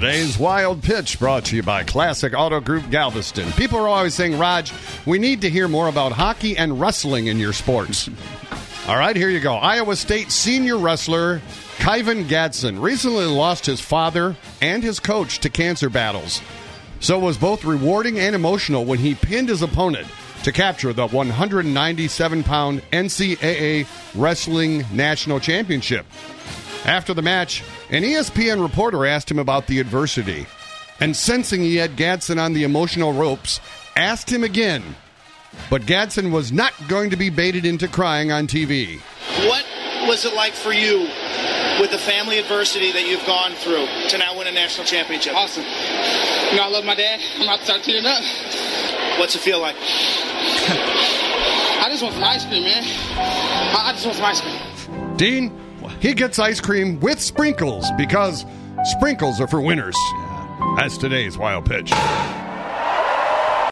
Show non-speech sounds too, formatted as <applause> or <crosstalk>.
Today's Wild Pitch brought to you by Classic Auto Group Galveston. People are always saying, Raj, we need to hear more about hockey and wrestling in your sports. <laughs> All right, here you go. Iowa State senior wrestler Kyven Gadson recently lost his father and his coach to cancer battles. So it was both rewarding and emotional when he pinned his opponent to capture the 197 pound NCAA Wrestling National Championship. After the match, an ESPN reporter asked him about the adversity, and sensing he had Gadson on the emotional ropes, asked him again. But Gadson was not going to be baited into crying on TV. What was it like for you with the family adversity that you've gone through to now win a national championship? Awesome. You know, I love my dad. I'm about to start tearing up. What's it feel like? <laughs> I just want some ice cream, man. I I just want some ice cream. Dean, he gets ice cream with sprinkles because sprinkles are for winners. That's today's wild pitch.